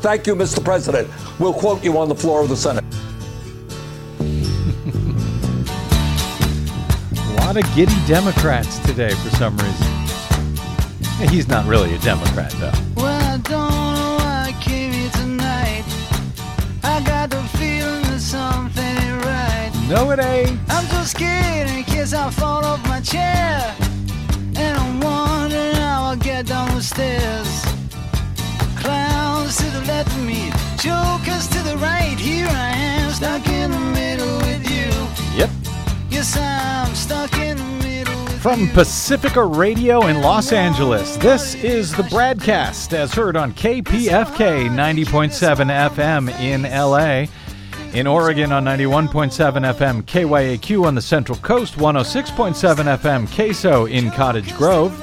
Thank you, Mr. President. We'll quote you on the floor of the Senate. A lot of giddy Democrats today for some reason. He's not really a Democrat, though. Well, I don't know why I came here tonight. I got the feeling that something ain't right. No, it ain't. I'm so scared in case I fall off my chair. And I'm wondering how I'll get down the stairs. To the left of me, jokers to the right. Here I am, stuck in the middle with you. Yep. Yes, I'm stuck in the middle with From. Pacifica Radio in Los Angeles, this is the BradCast as heard on KPFK 90.7 FM in LA. In Oregon on 91.7 FM KYAQ on the Central Coast, 106.7 FM KSO in Cottage Grove.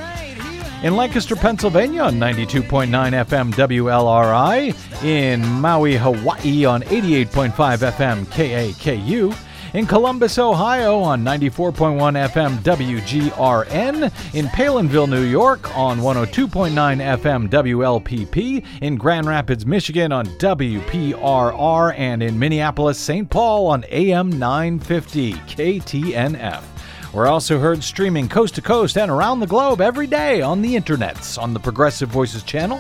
In Lancaster, Pennsylvania on 92.9 FM WLRI. In Maui, Hawaii on 88.5 FM KAKU. In Columbus, Ohio on 94.1 FM WGRN. In Palenville, New York on 102.9 FM WLPP. In Grand Rapids, Michigan on WPRR. And in Minneapolis, St. Paul on AM 950 KTNF. We're also heard streaming coast to coast and around the globe every day on the internets on the Progressive Voices channel,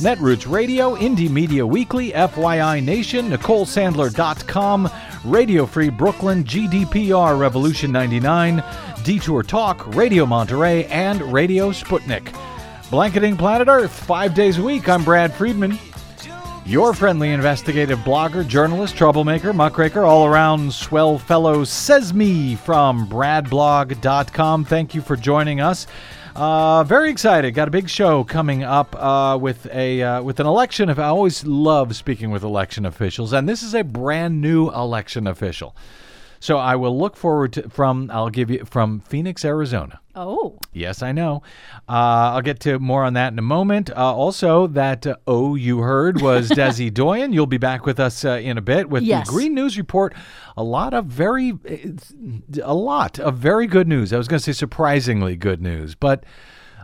Netroots Radio, Indie Media Weekly, FYI Nation, NicoleSandler.com, Radio Free Brooklyn, GDPR Revolution 99, Detour Talk, Radio Monterey, and Radio Sputnik. Blanketing Planet Earth five days a week. I'm Brad Friedman. Your friendly investigative blogger, journalist, troublemaker, muckraker, all around swell fellow says me from bradblog.com. Thank you for joining us. Uh, very excited. Got a big show coming up uh, with a uh, with an election. I always love speaking with election officials, and this is a brand new election official. So I will look forward to from. I'll give you from Phoenix, Arizona. Oh, Yes, I know. Uh, I'll get to more on that in a moment. Uh, also, that uh, oh you heard was Desi Doyen. You'll be back with us uh, in a bit with Yes. the Green News Report. A lot of very, a lot of very good news. I was going to say surprisingly good news, but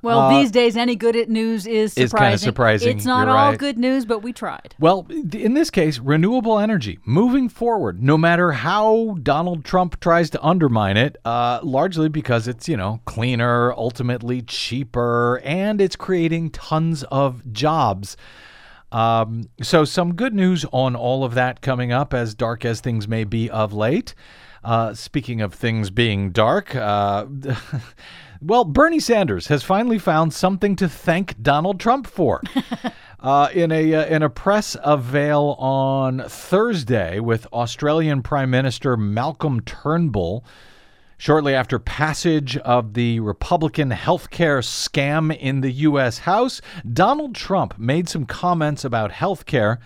well, Uh, these days any good at news is surprising. Is kinda surprising. It's not You're all right. good news, but we tried. Well, in this case, renewable energy moving forward, no matter how Donald Trump tries to undermine it, uh, largely because it's, you know, cleaner, ultimately cheaper, and it's creating tons of jobs. Um, so, some good news on all of that coming up, as dark as things may be of late. Uh, speaking of things being dark, uh, well, Bernie Sanders has finally found something to thank Donald Trump for. Uh, in a uh, in a press avail on Thursday with Australian Prime Minister Malcolm Turnbull, shortly after passage of the Republican healthcare scam in the U.S. House, Donald Trump made some comments about healthcare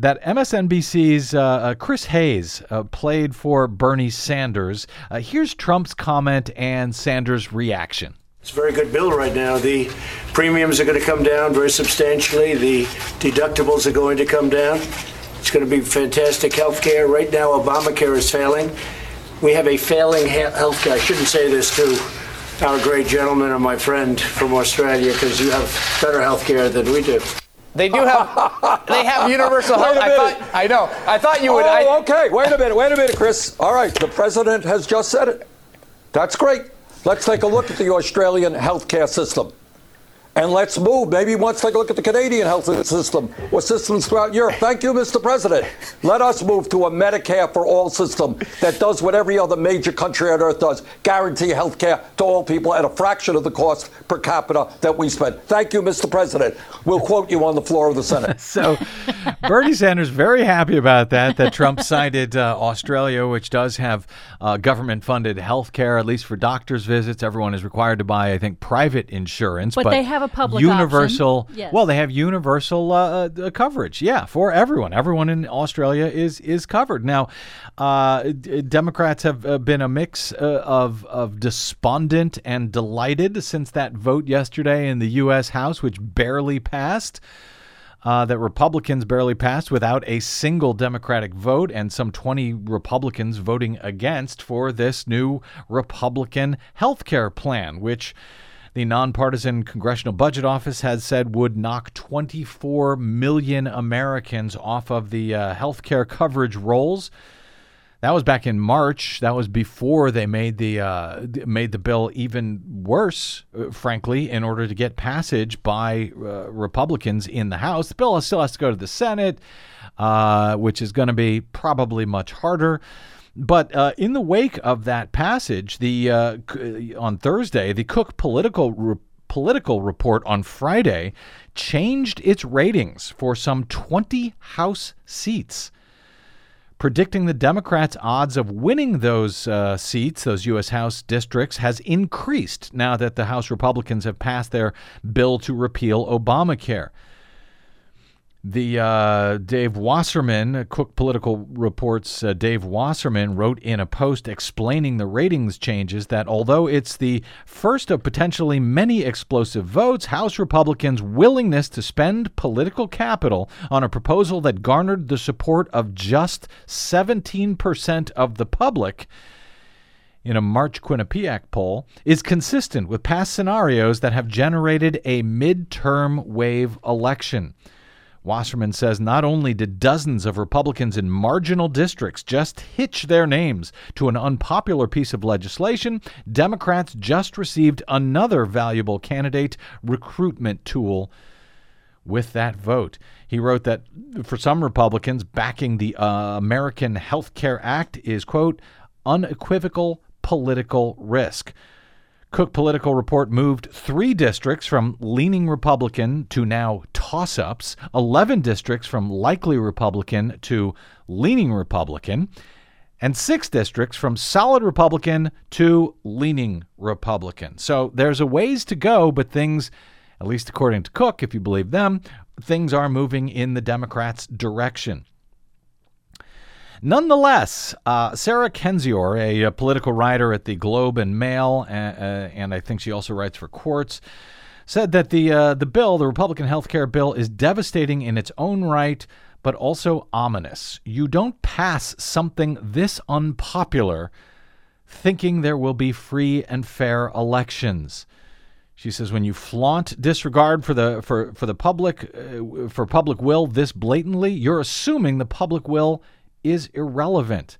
that MSNBC's uh, uh, Chris Hayes uh, played for Bernie Sanders. Uh, here's Trump's comment and Sanders' reaction. It's a very good bill right now. The premiums are going to come down very substantially. The deductibles are going to come down. It's going to be fantastic health care. Right now, Obamacare is failing. We have a failing health care. I shouldn't say this to our great gentleman and my friend from Australia because you have better health care than we do. They do have they have universal health. I thought I know. I thought you would. Oh, I, Oh, okay. Wait a minute. Wait a minute, Chris. All right. The president has just said it. That's great. Let's take a look at the Australian healthcare system. And let's move. Maybe let's take a look at the Canadian health system or systems throughout Europe. Thank you, Mr. President. Let us move to a Medicare for all system that does what every other major country on earth does guarantee health care to all people at a fraction of the cost per capita that we spend. Thank you, Mr. President. We'll quote you on the floor of the Senate. So Bernie Sanders very happy about that. That Trump cited uh, Australia, which does have uh, government-funded health care, at least for doctors' visits. Everyone is required to buy, I think, private insurance, But they have a public universal. Yes. Well, they have universal uh, uh, coverage. Yeah, for everyone. Everyone in Australia is is covered. Now, uh, d- Democrats have uh, been a mix uh, of of despondent and delighted since that vote yesterday in the U.S. House, which barely passed uh, that Republicans barely passed without a single Democratic vote, and some 20 Republicans voting against for this new Republican health care plan, which the nonpartisan Congressional Budget Office has said would knock 24 million Americans off of the uh, health care coverage rolls. That was back in March. That was before they made the uh, made the bill even worse, uh, frankly, in order to get passage by uh, Republicans in the House. The bill still has to go to the Senate, uh, which is going to be probably much harder. But uh, in the wake of that passage, the uh, on Thursday, the Cook political re- political report on Friday changed its ratings for some 20 House seats predicting the Democrats' odds of winning those uh, seats, those U.S. House districts, has increased now that the House Republicans have passed their bill to repeal Obamacare. The uh, Dave Wasserman, Cook Political Reports, uh, Dave Wasserman wrote in a post explaining the ratings changes that although it's the first of potentially many explosive votes, House Republicans' willingness to spend political capital on a proposal that garnered the support of just 17% of the public in a March Quinnipiac poll is consistent with past scenarios that have generated a midterm wave election. Wasserman says not only did dozens of Republicans in marginal districts just hitch their names to an unpopular piece of legislation, Democrats just received another valuable candidate recruitment tool with that vote. He wrote that for some Republicans, backing the uh, American Health Care Act is, quote, unequivocal political risk. Cook Political Report moved three districts from leaning Republican to now toss ups, 11 districts from likely Republican to leaning Republican, and six districts from solid Republican to leaning Republican. So there's a ways to go, but things, at least according to Cook, if you believe them, things are moving in the Democrats' direction. Nonetheless, uh, Sarah Kendzior, a, a, political writer at the Globe and Mail, uh, uh, and I think she also writes for Quartz, said that the uh, the bill, the Republican health care bill, is devastating in its own right, but also ominous. You don't pass something this unpopular thinking there will be free and fair elections. She says when you flaunt disregard for the for for the public uh, for public will this blatantly, you're assuming the public will is irrelevant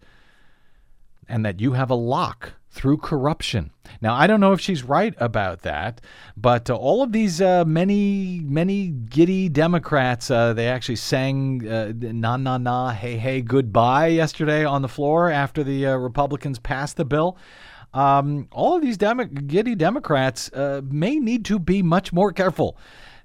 and that you have a lock through corruption. Now, I don't know if she's right about that, but uh, all of these uh, many, many giddy Democrats, uh, they actually sang uh, na na na, hey hey, goodbye yesterday on the floor after the uh, Republicans passed the bill. Um, all of these giddy Democrats uh, may need to be much more careful.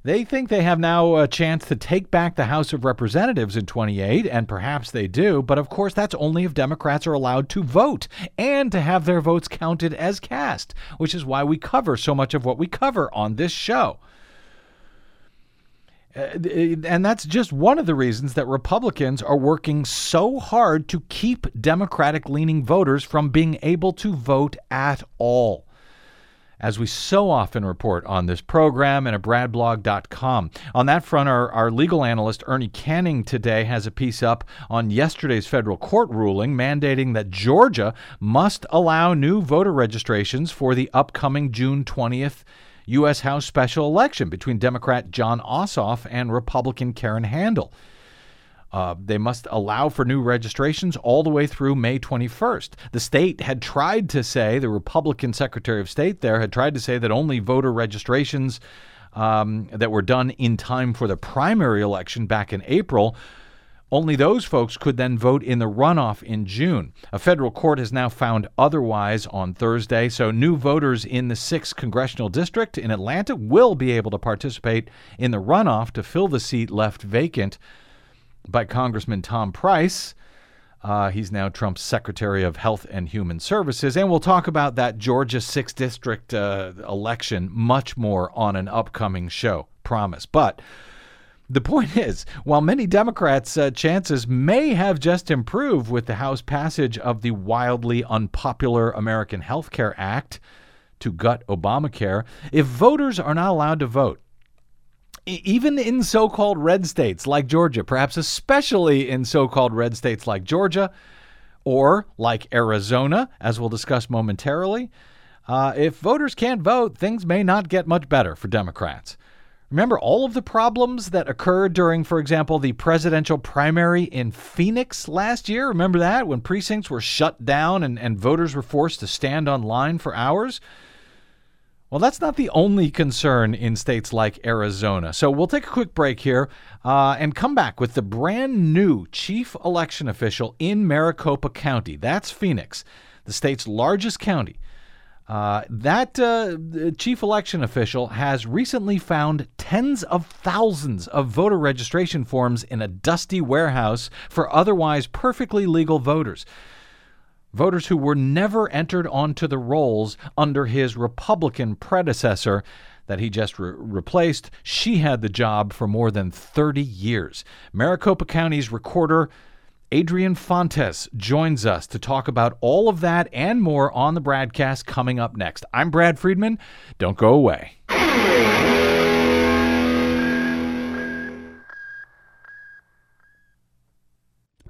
They think they have now a chance to take back the House of Representatives in 28, and perhaps they do, but of course that's only if Democrats are allowed to vote and to have their votes counted as cast, which is why we cover so much of what we cover on this show. Uh, and that's just one of the reasons that Republicans are working so hard to keep Democratic leaning voters from being able to vote at all as we so often report on this program and at bradblog.com. On that front, our, our legal analyst Ernie Canning today has a piece up on yesterday's federal court ruling mandating that Georgia must allow new voter registrations for the upcoming June 20th U.S. House special election between Democrat Jon Ossoff and Republican Karen Handel. Uh, they must allow for new registrations all the way through May 21st. The state had tried to say, the Republican Secretary of State there had tried to say that only voter registrations um, that were done in time for the primary election back in April. Only those folks could then vote in the runoff in June. A federal court has now found otherwise on Thursday, so new voters in the 6th congressional district in Atlanta will be able to participate in the runoff to fill the seat left vacant by Congressman Tom Price. Uh, he's now Trump's Secretary of Health and Human Services. And we'll talk about that Georgia 6th District uh, election much more on an upcoming show. Promise. But the point is, while many Democrats' uh, chances may have just improved with the House passage of the wildly unpopular American Health Care Act to gut Obamacare, if voters are not allowed to vote, even in so called red states like Georgia, perhaps especially in so called red states like Georgia or like Arizona, as we'll discuss momentarily, Uh, if voters can't vote, things may not get much better for Democrats. Remember all of the problems that occurred during, for example, the presidential primary in Phoenix last year? Remember that? When precincts were shut down and, and voters were forced to stand on line for hours? Well, that's not the only concern in states like Arizona. So we'll take a quick break here uh, and come back with the brand new chief election official in Maricopa County. That's Phoenix, the state's largest county. Uh, that uh, chief election official has recently found tens of thousands of voter registration forms in a dusty warehouse for otherwise perfectly legal voters. Voters who were never entered onto the rolls under his Republican predecessor that he just re- replaced. She had the job for more than 30 years. Maricopa County's recorder Adrian Fontes joins us to talk about all of that and more on the BradCast coming up next. I'm Brad Friedman. Don't go away.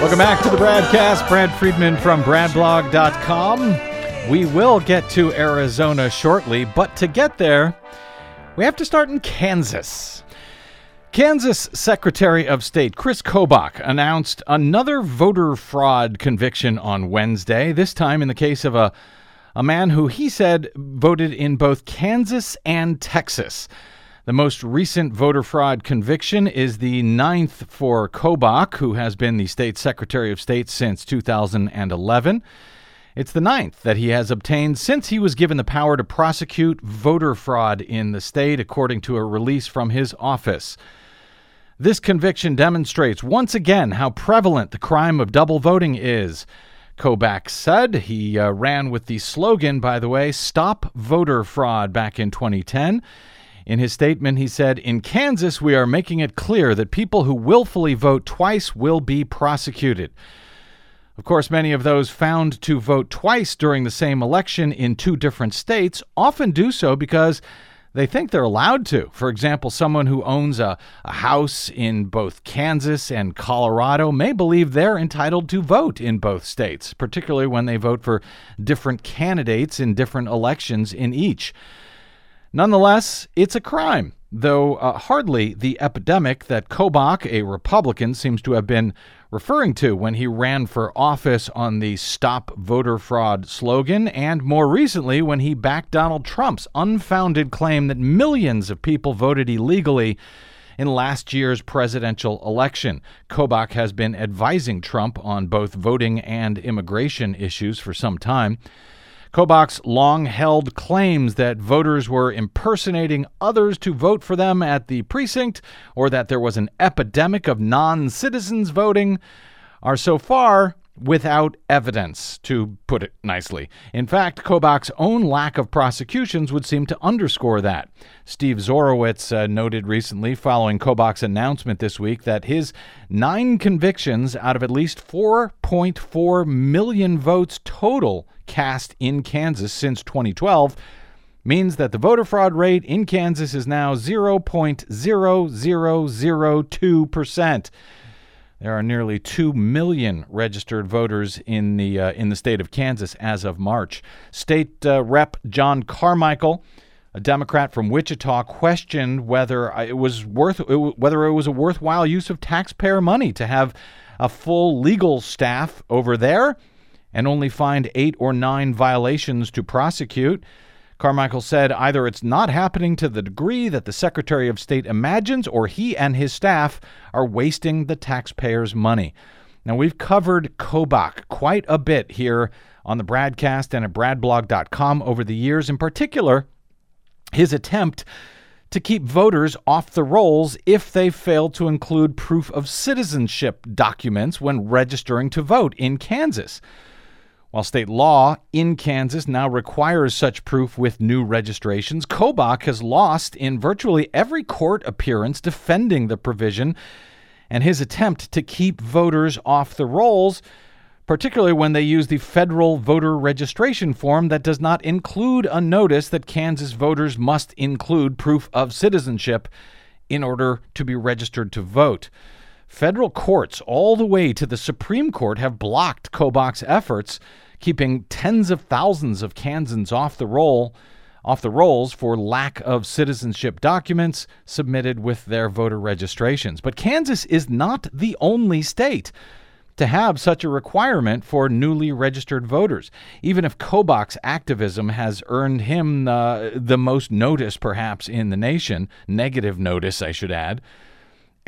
Welcome back to the BradCast. Brad Friedman from bradblog.com. We will get to Arizona shortly, but to get there, we have to start in Kansas. Kansas Secretary of State Chris Kobach announced another voter fraud conviction on Wednesday, this time in the case of a, a man who he said voted in both Kansas and Texas. The most recent voter fraud conviction is the ninth for Kobach, who has been the state Secretary of State since 2011. It's the ninth that he has obtained since he was given the power to prosecute voter fraud in the state, according to a release from his office. This conviction demonstrates once again how prevalent the crime of double voting is. Kobach said he uh, ran with the slogan, by the way, Stop Voter Fraud back in 2010. In his statement, he said, In Kansas, we are making it clear that people who willfully vote twice will be prosecuted. Of course, many of those found to vote twice during the same election in two different states often do so because they think they're allowed to. For example, someone who owns a, a, house in both Kansas and Colorado may believe they're entitled to vote in both states, particularly when they vote for different candidates in different elections in each. Nonetheless, it's a crime, though uh, hardly the epidemic that Kobach, a Republican, seems to have been referring to when he ran for office on the Stop Voter Fraud slogan, and more recently when he backed Donald Trump's unfounded claim that millions of people voted illegally in last year's presidential election. Kobach has been advising Trump on both voting and immigration issues for some time. Kobach's long held claims that voters were impersonating others to vote for them at the precinct or that there was an epidemic of non citizens voting are so far without evidence, to put it nicely. In fact, Kobach's own lack of prosecutions would seem to underscore that. Steve Zorowitz uh, noted recently, following Kobach's announcement this week, that his nine convictions out of at least 4.4 million votes total cast in Kansas since 2012 means that the voter fraud rate in Kansas is now 0.0002%. There are nearly 2 million registered voters in the uh, in the state of Kansas as of March. State uh, Rep John Carmichael, a Democrat from Wichita, questioned whether it was worth whether it was a worthwhile use of taxpayer money to have a full legal staff over there and only find 8 or 9 violations to prosecute. Carmichael said either it's not happening to the degree that the Secretary of State imagines, or he and his staff are wasting the taxpayers' money. Now, we've covered Kobach quite a bit here on the BradCast and at bradblog.com over the years, in particular, his attempt to keep voters off the rolls if they fail to include proof of citizenship documents when registering to vote in Kansas. While state law in Kansas now requires such proof with new registrations, Kobach has lost in virtually every court appearance defending the provision and his attempt to keep voters off the rolls, particularly when they use the federal voter registration form that does not include a notice that Kansas voters must include proof of citizenship in order to be registered to vote. Federal courts, all the way to the Supreme Court, have blocked Kobach's efforts, keeping tens of thousands of Kansans off the roll, off the rolls for lack of citizenship documents submitted with their voter registrations. But Kansas is not the only state to have such a requirement for newly registered voters. Even if Kobach's activism has earned him uh, the most notice, perhaps, in the nation, negative notice, I should add.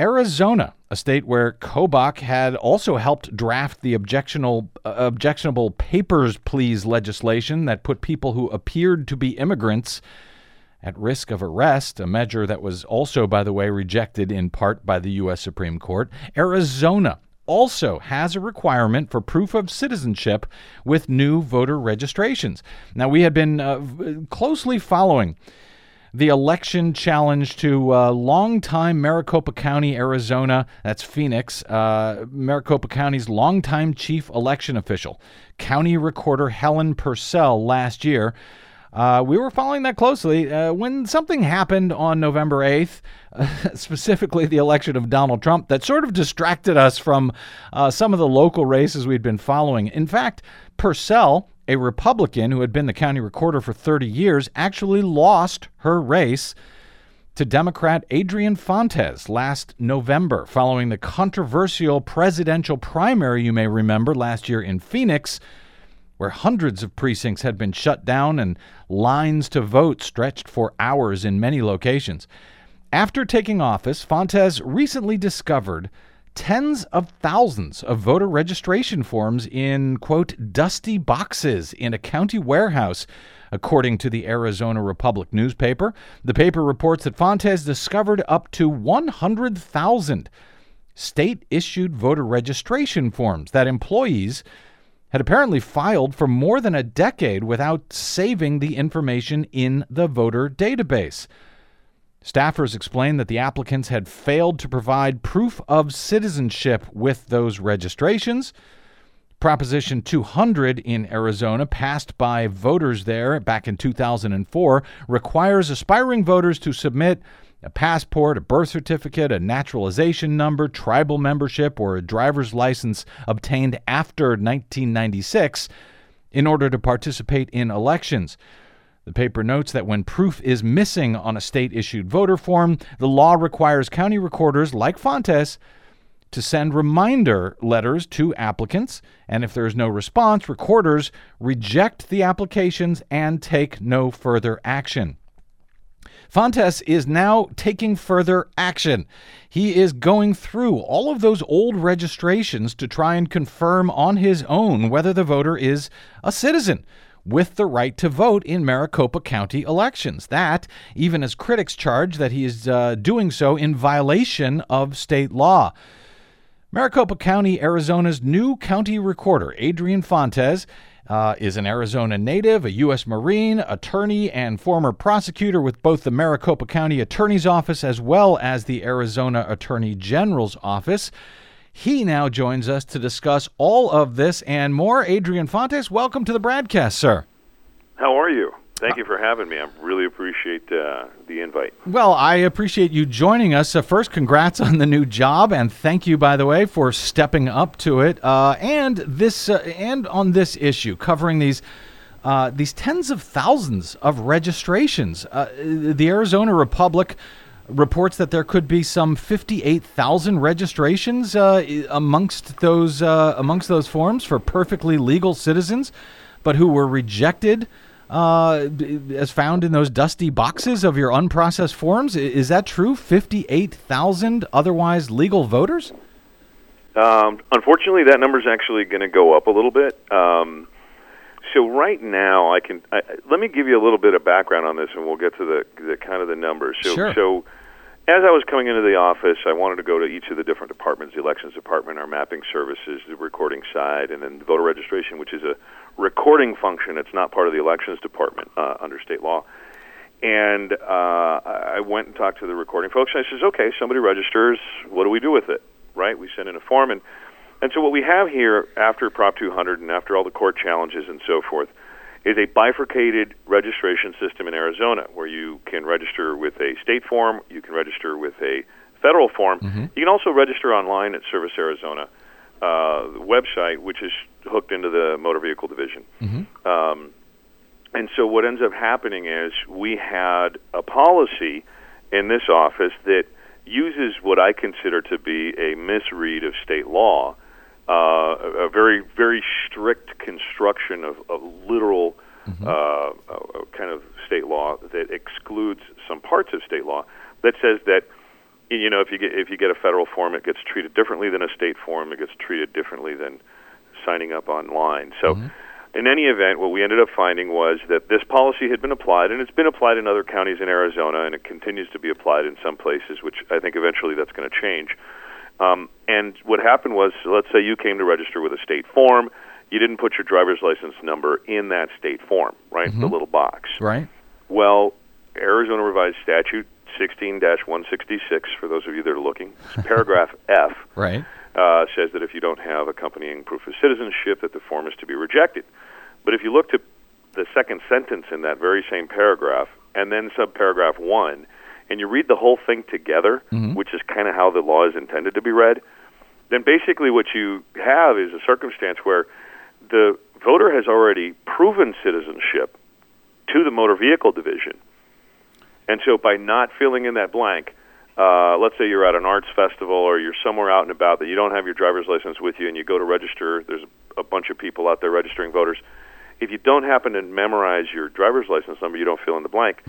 Arizona, a state where Kobach had also helped draft the objectionable, uh, objectionable papers please legislation that put people who appeared to be immigrants at risk of arrest, a measure that was also, by the way, rejected in part by the U.S. Supreme Court. Arizona also has a requirement for proof of citizenship with new voter registrations. Now, we had been uh, closely following the election challenge to uh, longtime Maricopa County, Arizona, that's Phoenix, uh, Maricopa County's longtime chief election official, County Recorder Helen Purcell, last year. Uh, we were following that closely uh, when something happened on November 8th, uh, specifically the election of Donald Trump, that sort of distracted us from uh, some of the local races we'd been following. In fact, Purcell, a Republican who had been the county recorder for 30 years, actually lost her race to Democrat Adrian Fontes last November, following the controversial presidential primary, you may remember, last year in Phoenix where hundreds of precincts had been shut down and lines to vote stretched for hours in many locations. After taking office, Fontes recently discovered tens of thousands of voter registration forms in, quote, dusty boxes in a county warehouse. According to the Arizona Republic newspaper, the paper reports that Fontes discovered up to 100,000 state issued voter registration forms that employees had apparently filed for more than a decade without saving the information in the voter database. Staffers explained that the applicants had failed to provide proof of citizenship with those registrations. Proposition 200 in Arizona, passed by voters there back in 2004, requires aspiring voters to submit a passport, a birth certificate, a naturalization number, tribal membership, or a driver's license obtained after 1996 in order to participate in elections. The paper notes that when proof is missing on a state issued voter form, the law requires county recorders like Fontes to send reminder letters to applicants, and if there is no response, recorders reject the applications and take no further action. Fontes is now taking further action. He is going through all of those old registrations to try and confirm on his own whether the voter is a citizen with the right to vote in Maricopa County elections. That, even as critics charge that he is uh, doing so in violation of state law. Maricopa County, Arizona's new county recorder, Adrian Fontes, uh, is an Arizona native, a U.S. Marine, attorney, and former prosecutor with both the Maricopa County Attorney's Office as well as the Arizona Attorney General's Office. He now joins us to discuss all of this and more. Adrian Fontes, welcome to the BradCast, sir. How are you? Thank you for having me. I really appreciate uh, the invite. Well, I appreciate you joining us. Uh, first, congrats on the new job, and thank you, by the way, for stepping up to it. Uh, and this, uh, and on this issue, covering these. Uh, these tens of thousands of registrations. Uh, the Arizona Republic reports that there could be some 58,000 registrations amongst those amongst those forms for perfectly legal citizens, but who were rejected uh, as found in those dusty boxes of your unprocessed forms. Is that true? 58,000 otherwise legal voters? Um, unfortunately, that number is actually going to go up a little bit. Um, so right now, I can I, let me give you a little bit of background on this, and we'll get to the, the kind of the numbers. So, Sure. so as I was coming into the office, I wanted to go to each of the different departments: the elections department, our mapping services, the recording side, and then voter registration, which is a recording function. It's not part of the elections department uh, under state law. And uh, I I went and talked to the recording folks. And I says, "Okay, somebody registers. What do we do with it? Right? We send in a form, and and so what we have here after Prop 200 and after all the court challenges and so forth is a bifurcated registration system in Arizona where you can register with a state form, you can register with a federal form. You can also register online at Service Arizona uh, website, which is hooked into the motor vehicle division. Um, and so what ends up happening is we had a policy in this office that uses what I consider to be a misread of state law, uh, a, a very very strict construction of, of literal uh, uh, kind of state law that excludes some parts of state law that says that you know if you get if you get a federal form it gets treated differently than a state form. It gets treated differently than signing up online. So in any event what we ended up finding was that this policy had been applied and it's been applied in other counties in Arizona and it continues to be applied in some places which I think eventually that's going to change um, and what happened was let's say you came to register with a state form you didn't put your driver's license number in that state form right the little box Right. well, Arizona Revised Statute 16-166, for those of you that are looking, paragraph F Right. uh, says that if you don't have accompanying proof of citizenship, that the form is to be rejected. But if you look to the second sentence in that very same paragraph, and then subparagraph one, and you read the whole thing together, which is kind of how the law is intended to be read, then basically what you have is a circumstance where the voter has already proven citizenship to the motor vehicle division. And so by not filling in that blank, uh, let's say you're at an arts festival or you're somewhere out and about that you don't have your driver's license with you and you go to register, there's a bunch of people out there registering voters. If you don't happen to memorize your driver's license number, you don't fill in the blank,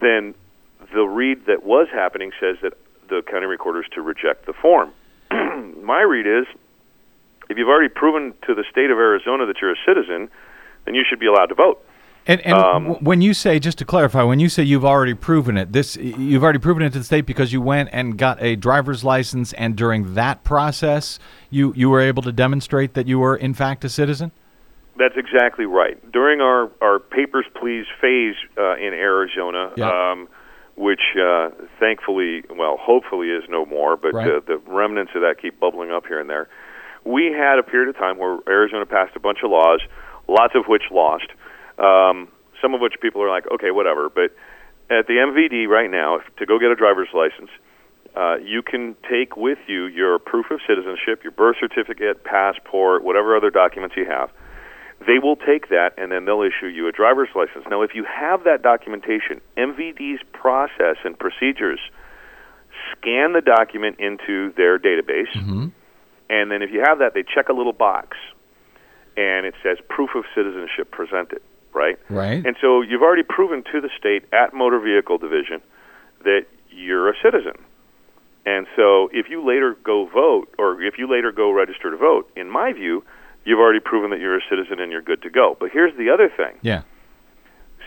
then the read that was happening says that the county recorder is to reject the form. My read is if you've already proven to the state of Arizona that you're a citizen, then you should be allowed to vote. And, and Um, when you say, just to clarify, when you say you've already proven it, this you've already proven it to the state because you went and got a driver's license, and during that process, you you were able to demonstrate that you were in fact a citizen. That's exactly right. During our, our papers please phase uh, in Arizona, Yeah. um, which uh, thankfully, well, hopefully is no more, but Right. uh, the remnants of that keep bubbling up here and there. We had a period of time where Arizona passed a bunch of laws, lots of which lost, um, some of which people are like, okay, whatever. But at the MVD right now, if, to go get a driver's license, uh, you can take with you your proof of citizenship, your birth certificate, passport, whatever other documents you have. They will take that and then they'll issue you a driver's license. Now, if you have that documentation, MVD's process and procedures scan the document into their database, mm-hmm. and then if you have that, they check a little box, and it says proof of citizenship presented, right? Right. And so you've already proven to the state at Motor Vehicle Division that you're a citizen. And so if you later go vote, or if you later go register to vote, in my view, you've already proven that you're a citizen and you're good to go. But here's the other thing. Yeah.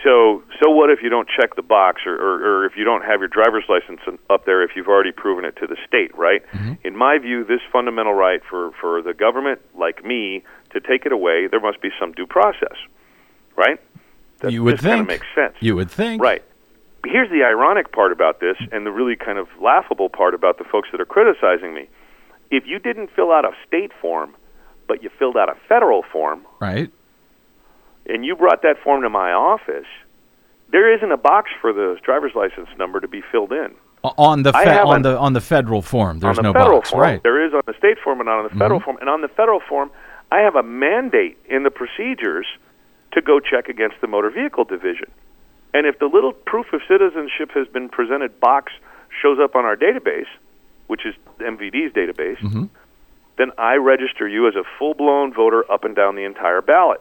So, so what if you don't check the box, or, or, or if you don't have your driver's license up there if you've already proven it to the state, right? Mm-hmm. In my view, this fundamental right for, for the government, like me, to take it away, there must be some due process, right? That, you would think. of makes sense. You would think. Right. Here's the ironic part about this, and the really kind of laughable part about the folks that are criticizing me. If you didn't fill out a state form, but you filled out a federal form, Right. and you brought that form to my office, there isn't a box for the driver's license number to be filled in. On the fe- on the on the federal form, there's on the no box. form, Right. there is on the state form and not on the mm-hmm. federal form. And on the federal form, I have a mandate in the procedures to go check against the motor vehicle division. And if the little proof of citizenship has been presented box shows up on our database, which is MVD's database, mm-hmm. Then I register you as a full blown voter up and down the entire ballot.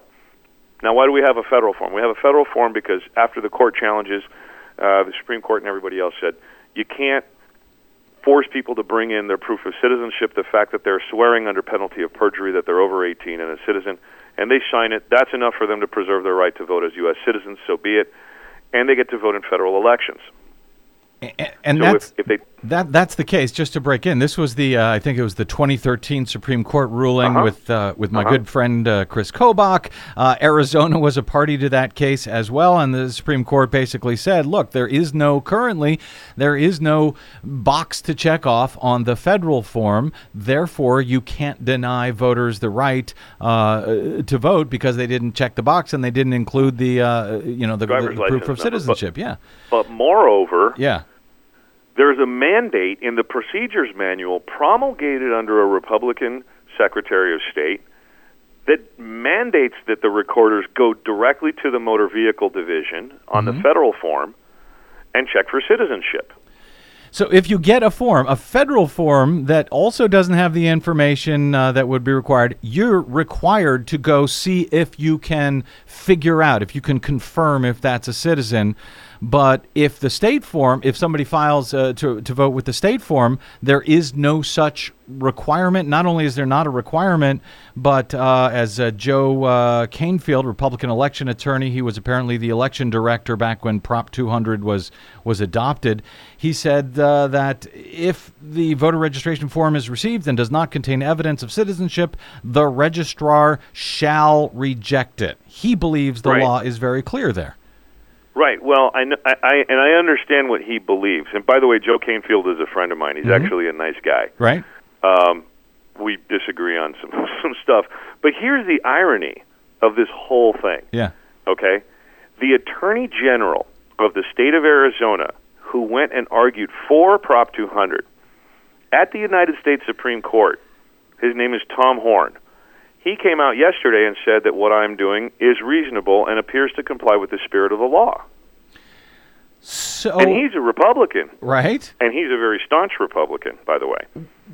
Now, why do we have a federal form? We have a federal form because after the court challenges, uh, the Supreme Court and everybody else said you can't force people to bring in their proof of citizenship, the fact that they're swearing under penalty of perjury that they're over 18 and a citizen, and they sign it, that's enough for them to preserve their right to vote as U.S. citizens. So be it, and they get to vote in federal elections. A- And So that's if, if they that that's the case. Just to break in, this was the uh, I think it was the 2013 Supreme Court ruling Uh-huh. with uh, with my Uh-huh. good friend uh, Chris Kobach. Uh, Arizona was a party to that case as well, and the Supreme Court basically said, "Look, there is no currently there is no box to check off on the federal form. Therefore, you can't deny voters the right uh, to vote because they didn't check the box and they didn't include the uh, you know the, the proof of number, but- citizenship." yeah, But moreover, yeah. There's a mandate in the procedures manual promulgated under a Republican Secretary of State that mandates that the recorders go directly to the motor vehicle division on the federal form and check for citizenship. So if you get a form, a federal form that also doesn't have the information uh, that would be required, you're required to go see if you can figure out, if you can confirm if that's a citizen. But if the state form, if somebody files uh, to, to vote with the state form, there is no such requirement. Not only is there not a requirement, but uh, as uh, Joe uh, Kanefield, Republican election attorney, he was apparently the election director back when Prop 200 was was adopted. He said uh, that if the voter registration form is received and does not contain evidence of citizenship, the registrar shall reject it. He believes the Right. law is very clear there. Right. Well, I, kn- I, I and I understand what he believes. And by the way, Joe Kanefield is a friend of mine. He's actually a nice guy. Right? Um, we disagree on some some stuff, but here's the irony of this whole thing. Yeah. Okay, the Attorney General of the state of Arizona, who went and argued for Prop 200 at the United States Supreme Court, his name is Tom Horne. He came out yesterday and said that what I'm doing is reasonable and appears to comply with the spirit of the law. So And he's a Republican, right. and he's a very staunch Republican, by the way.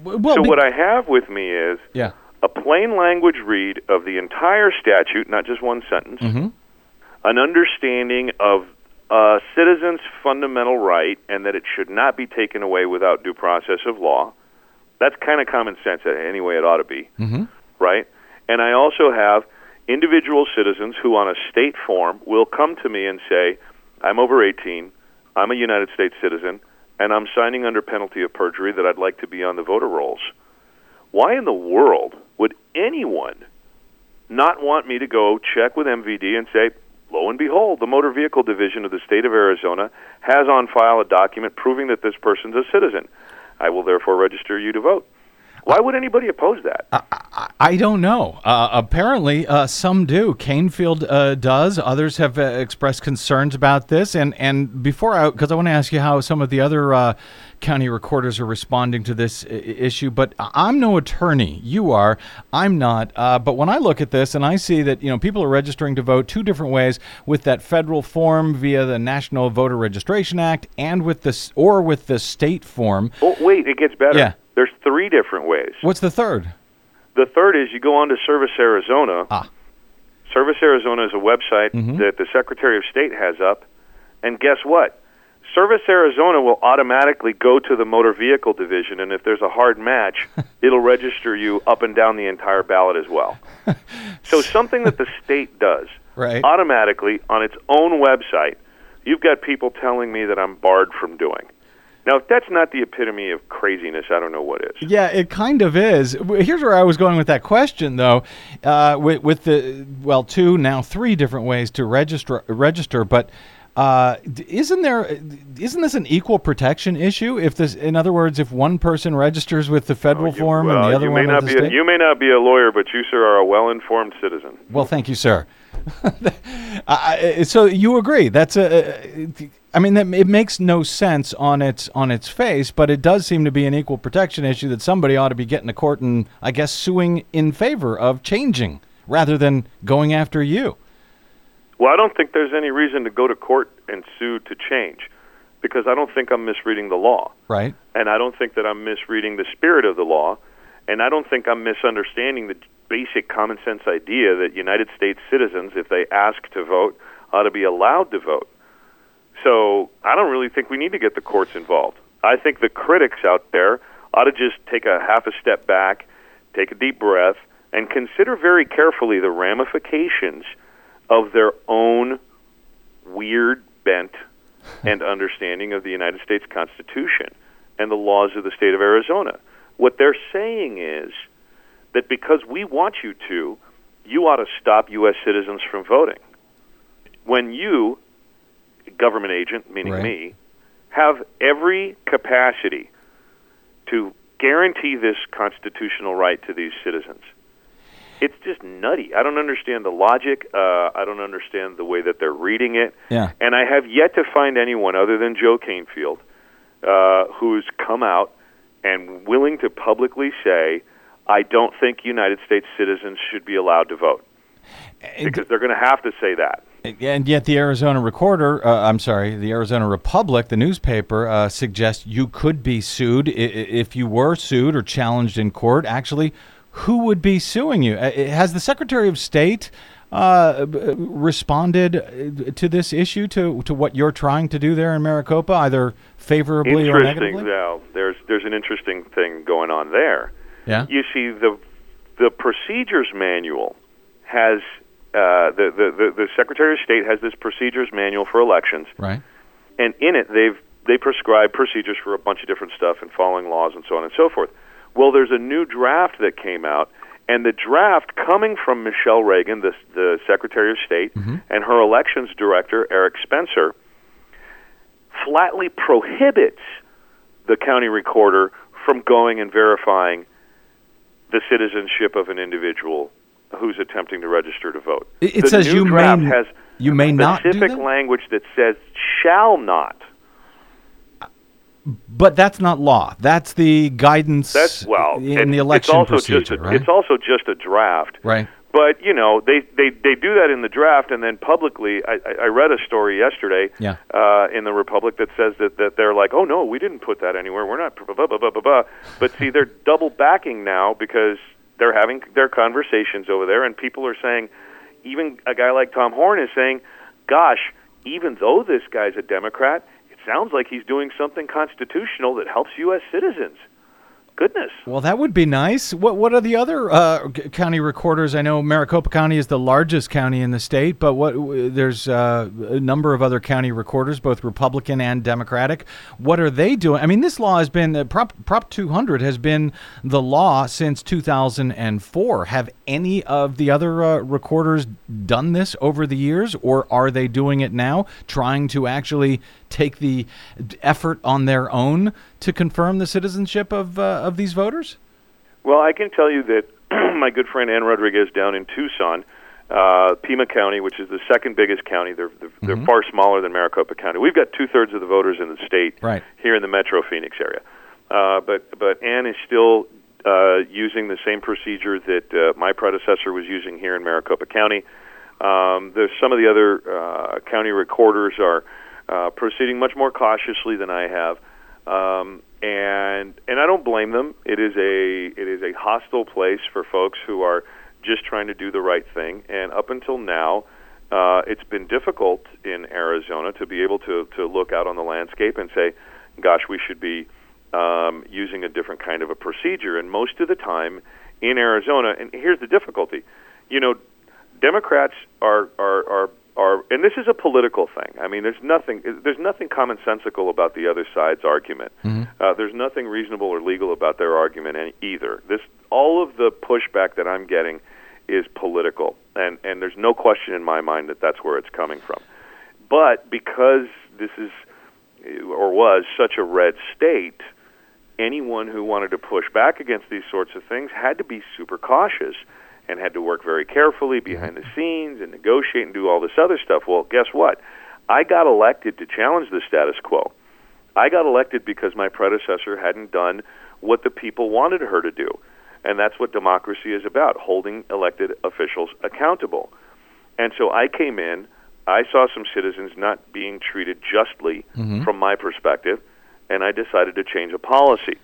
Well, so be- what I have with me is yeah. a plain language read of the entire statute, not just one sentence, Mhm. an understanding of a citizen's fundamental right and that it should not be taken away without due process of law. That's kind of common sense, uh, anyway, it ought to be, Mhm. right? And I also have individual citizens who, on a state form, will come to me and say, I'm over 18, I'm a United States citizen, and I'm signing under penalty of perjury that I'd like to be on the voter rolls. Why in the world would anyone not want me to go check with MVD and say, lo and behold, the Motor Vehicle Division of the state of Arizona has on file a document proving that this person's a citizen. I will therefore register you to vote. Why would anybody oppose that? I don't know. Uh, apparently, uh, some do. Kanefield uh, does. Others have uh, expressed concerns about this. And and before I, because I want to ask you how some of the other uh, county recorders are responding to this I- issue. But I'm no attorney. You are. I'm not. Uh, but when I look at this and I see that you know people are registering to vote two different ways with that federal form via the National Voter Registration Act and with this or with the state form. Oh, wait, it gets better. Yeah. There's three different ways. What's the third? The third is you go on to Service Arizona. Ah. Service Arizona is a website Mhm. that the Secretary of State has up. And guess what? Service Arizona will automatically go to the motor vehicle division, and if there's a hard match, it'll register you up and down the entire ballot as well. so something that the state does Right. automatically on its own website, you've got people telling me that I'm barred from doing. Now, if that's not the epitome of craziness, I don't know what is. Yeah, it kind of is. Here's where I was going with that question, though. Uh, with, with the well, two now three different ways to register register, but. Uh, isn't there? Isn't this an equal protection issue? If this, in other words, if one person registers with the federal Oh, You- form well, and the other you one may with not the be a, state. you may not be a lawyer, but you, sir, are a well-informed citizen. well, thank you, sir. So you agree? That's a. I mean, it makes no sense on its on its face, but it does seem to be an equal protection issue that somebody ought to be getting to court and, I guess, suing in favor of changing rather than going after you. Well, I don't think there's any reason to go to court and sue to change, because I don't think I'm misreading the law, Right? and I don't think that I'm misreading the spirit of the law, and I don't think I'm misunderstanding the basic common sense idea that United States citizens, if they ask to vote, ought to be allowed to vote. So I don't really think we need to get the courts involved. I think the critics out there ought to just take a half a step back, take a deep breath, and consider very carefully the ramifications of their own weird bent and understanding of the United States Constitution and the laws of the state of Arizona. What they're saying is that because we want you to, you ought to stop U.S. citizens from voting. When you, government agent, meaning Right. me, have every capacity to guarantee this constitutional right to these citizens, it's just nutty. I don't understand the logic. Uh, I don't understand the way that they're reading it. Yeah. And I have yet to find anyone other than Joe Kanefield uh, who's come out and willing to publicly say, I don't think United States citizens should be allowed to vote. Because they're going to have to say that. And yet, the Arizona Recorder, uh, I'm sorry, the Arizona Republic, the newspaper, uh, suggests you could be sued if you were sued or challenged in court. Actually, who would be suing you? Uh, Has the Secretary of State uh, responded uh, to this issue, to, to what you're trying to do there in Maricopa, either favorably or negatively? Interesting? Val. There's there's an interesting thing going on there. Yeah. You see, the the procedures manual has uh, the, the the the Secretary of State has this procedures manual for elections, Right. and in it they've they prescribe procedures for a bunch of different stuff and following laws and so on and so forth. Well, there's a new draft that came out, and the draft coming from Michele Reagan, the the Secretary of State, and her elections director Eric Spencer, flatly prohibits the county recorder from going and verifying the citizenship of an individual who's attempting to register to vote. It- it says you may has you may not specific language that says shall not. But that's not law. That's the guidance That's well, in the election it's also procedure, just a, right? it's also just a draft. right. But you know, they, they they do that in the draft, and then publicly, I, I I read a story yesterday Yeah. uh, in the Republic that says that, that they're like, oh no, we didn't put that anywhere. We're not. Blah, blah, blah, blah, blah, blah. But see, they're double backing now because they're having their conversations over there, and people are saying, even a guy like Tom Horne is saying, gosh, even though this guy's a Democrat, it sounds like he's doing something constitutional that helps U.S. citizens. Goodness. Well, that would be nice. What What are the other uh, county recorders? I know Maricopa County is the largest county in the state, but what there's uh, a number of other county recorders, both Republican and Democratic. What are they doing? I mean, this law has been uh, Prop Prop 200 has been the law since 2004. Have any of the other uh, recorders done this over the years, or are they doing it now, trying to actually take the effort on their own to confirm the citizenship of uh, of these voters? Well, I can tell you that my good friend Ann Rodriguez down in Tucson, uh, Pima County, which is the second biggest county, they're they're, they're far smaller than Maricopa County. We've got two thirds of the voters in the state Right. here in the Metro Phoenix area, uh, but but Ann is still uh, using the same procedure that uh, my predecessor was using here in Maricopa County. Um, there's some of the other uh, county recorders are uh, proceeding much more cautiously than I have, um, and and I don't blame them. It is a it is a hostile place for folks who are just trying to do the right thing. And up until now, uh, it's been difficult in Arizona to be able to to look out on the landscape and say, "Gosh, we should be um, using a different kind of a procedure." And most of the time in Arizona, and here's the difficulty, you know, Democrats are are are are, and this is a political thing. I mean, there's nothing there's nothing commonsensical about the other side's argument. Uh, there's nothing reasonable or legal about their argument any, either. This all of the pushback that I'm getting is political, and and there's no question in my mind that that's where it's coming from. But because this is or was such a red state, anyone who wanted to push back against these sorts of things had to be super cautious and had to work very carefully behind the scenes and negotiate and do all this other stuff. Well, guess what? I got elected to challenge the status quo. I got elected because my predecessor hadn't done what the people wanted her to do. And that's what democracy is about holding elected officials accountable. And so I came in, I saw some citizens not being treated justly mm-hmm. from my perspective, and I decided to change a policy.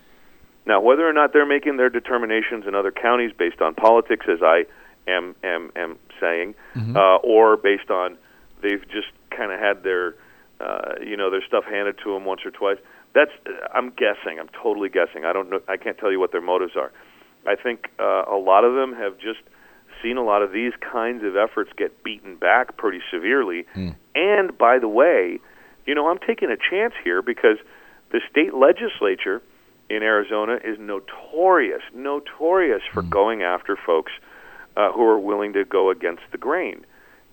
Now, whether or not they're making their determinations in other counties based on politics, as I am am am saying, uh, or based on they've just kind of had their uh, you know their stuff handed to them once or twice. That's I'm guessing. I'm totally guessing. I don't know. I can't tell you what their motives are. I think uh, a lot of them have just seen a lot of these kinds of efforts get beaten back pretty severely. And by the way, you know, I'm taking a chance here because the state legislature in Arizona is notorious, notorious for going after folks uh, who are willing to go against the grain.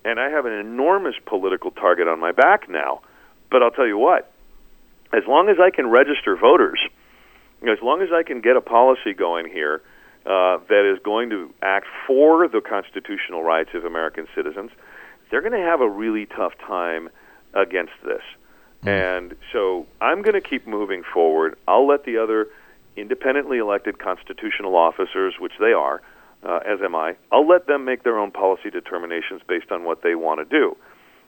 And I have an enormous political target on my back now. But I'll tell you what, as long as I can register voters, as long as I can get a policy going here uh, that is going to act for the constitutional rights of American citizens, they're going to have a really tough time against this. And so I'm going to keep moving forward. I'll let the other independently elected constitutional officers, which they are, uh, as am I, I'll let them make their own policy determinations based on what they want to do.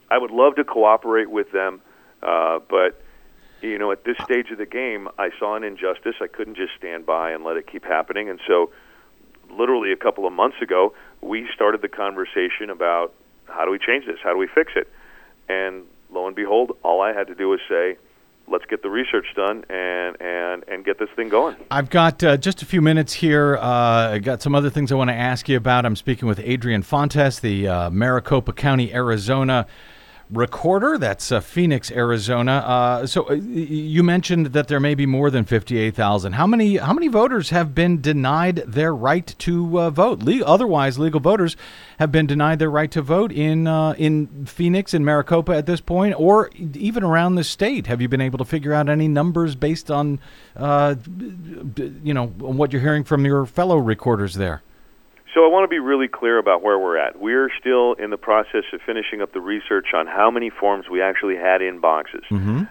I would love to cooperate with them, uh, but you know, at this stage of the game, I saw an injustice. I couldn't just stand by and let it keep happening, and so literally a couple of months ago, we started the conversation about how do we change this? How do we fix it? And lo and behold, all I had to do was say, let's get the research done and and and get this thing going. I've got uh, just a few minutes here. Uh, I got some other things I want to ask you about. I'm speaking with Adrian Fontes, the uh, Maricopa County, Arizona recorder. That's uh, Phoenix, Arizona. Uh, so uh, you mentioned that there may be more than 58,000. How many how many voters have been denied their right to uh, vote? Le- otherwise, legal voters have been denied their right to vote in uh, in Phoenix and Maricopa at this point, or even around the state. Have you been able to figure out any numbers based on uh, you know what you're hearing from your fellow recorders there? So I want to be really clear about where we're at. We're still in the process of finishing up the research on how many forms we actually had in boxes.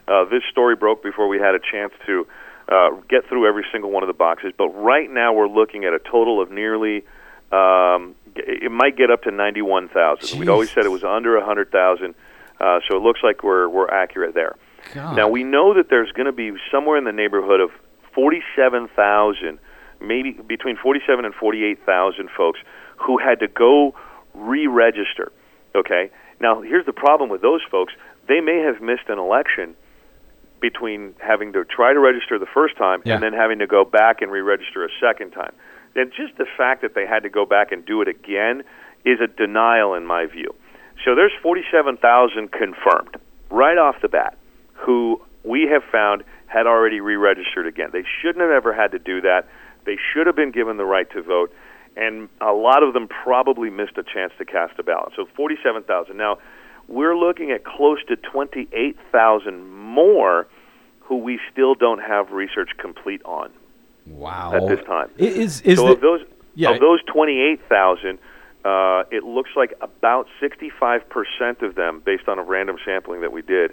Uh, this story broke before we had a chance to uh, get through every single one of the boxes, but right now we're looking at a total of nearly. Um, it might get up to ninety-one thousand. We'd always said it was under a hundred thousand, uh, so it looks like we're we're accurate there. God. Now we know that there's going to be somewhere in the neighborhood of forty-seven thousand, maybe between forty-seven and forty-eight thousand folks who had to go re-register. Okay. Now here's the problem with those folks: they may have missed an election between having to try to register the first time Yeah. and then having to go back and re-register a second time. And just the fact that they had to go back and do it again is a denial in my view. So there's 47,000 confirmed right off the bat who we have found had already re-registered again. They shouldn't have ever had to do that. They should have been given the right to vote, and a lot of them probably missed a chance to cast a ballot. So 47,000. Now, we're looking at close to 28,000 more who we still don't have research complete on Wow. at this time. Is is so the- of those Yeah. of those 28,000, uh, it looks like about 65% of them, based on a random sampling that we did,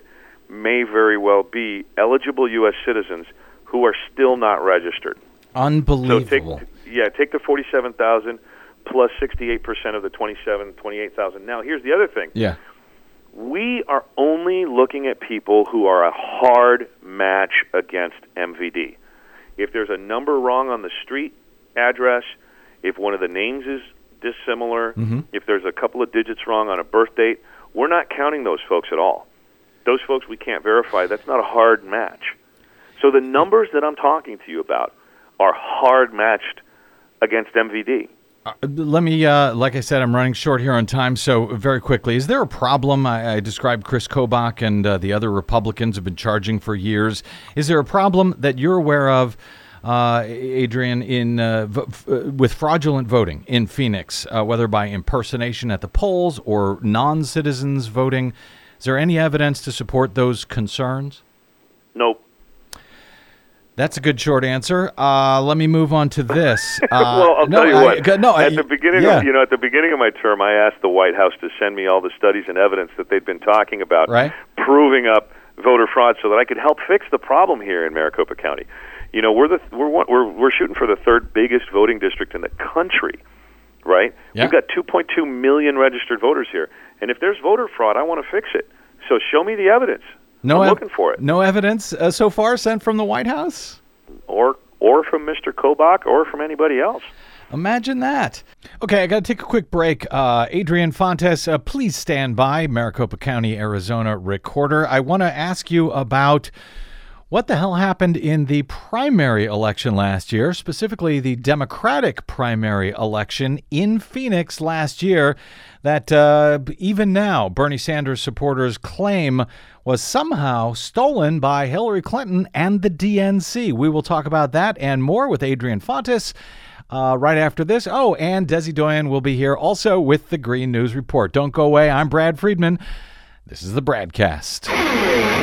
may very well be eligible U.S. citizens who are still not registered. So take unbelievable? yeah, take the 47,000 plus 68% of the 27, 28,000. Now, here's the other thing. yeah. We are only looking at people who are a hard match against MVD. If there's a number wrong on the street address, if one of the names is dissimilar, mm-hmm. if there's a couple of digits wrong on a birth date, we're not counting those folks at all. Those folks we can't verify. That's not a hard match. So the numbers that I'm talking to you about are hard matched against MVD. Uh, let me, uh, like I said, I'm running short here on time. So, very quickly, is there a problem? I, I described Chris Kobach and uh, the other Republicans have been charging for years. Is there a problem that you're aware of, uh, Adrian, in uh, v- f- uh, with fraudulent voting in Phoenix, uh, whether by impersonation at the polls or non-citizens voting? Is there any evidence to support those concerns? Nope. That's a good short answer. Uh, let me move on to this. Uh, well, I'll no, tell you I- what. no, I- at the beginning, yeah. of, you know, at the beginning of my term, I asked the White House to send me all the studies and evidence that they'd been talking about, Right. proving up voter fraud, so that I could help fix the problem here in Maricopa County. You know, we're the we're one- we're we're shooting for the third biggest voting district in the country, right? Yeah. We've got 2.2 million registered voters here, and if there's voter fraud, I want to fix it. So show me the evidence. No, I'm ev- looking for it, No evidence uh, so far sent from the White House. or or from Mr. Kobach, or from anybody else. Imagine that. Okay, I got to take a quick break. Uh, Adrian Fontes, uh, please stand by. Maricopa County, Arizona recorder. I want to ask you about What the hell happened in the primary election last year, specifically the Democratic primary election in Phoenix last year, that uh, even now Bernie Sanders supporters claim was somehow stolen by Hillary Clinton and the DNC? We will talk about that and more with Adrian Fontes. Uh, right after this. Oh, and Desi Doyen will be here also with the Green News Report. Don't go away. I'm Brad Friedman. This is the BradCast.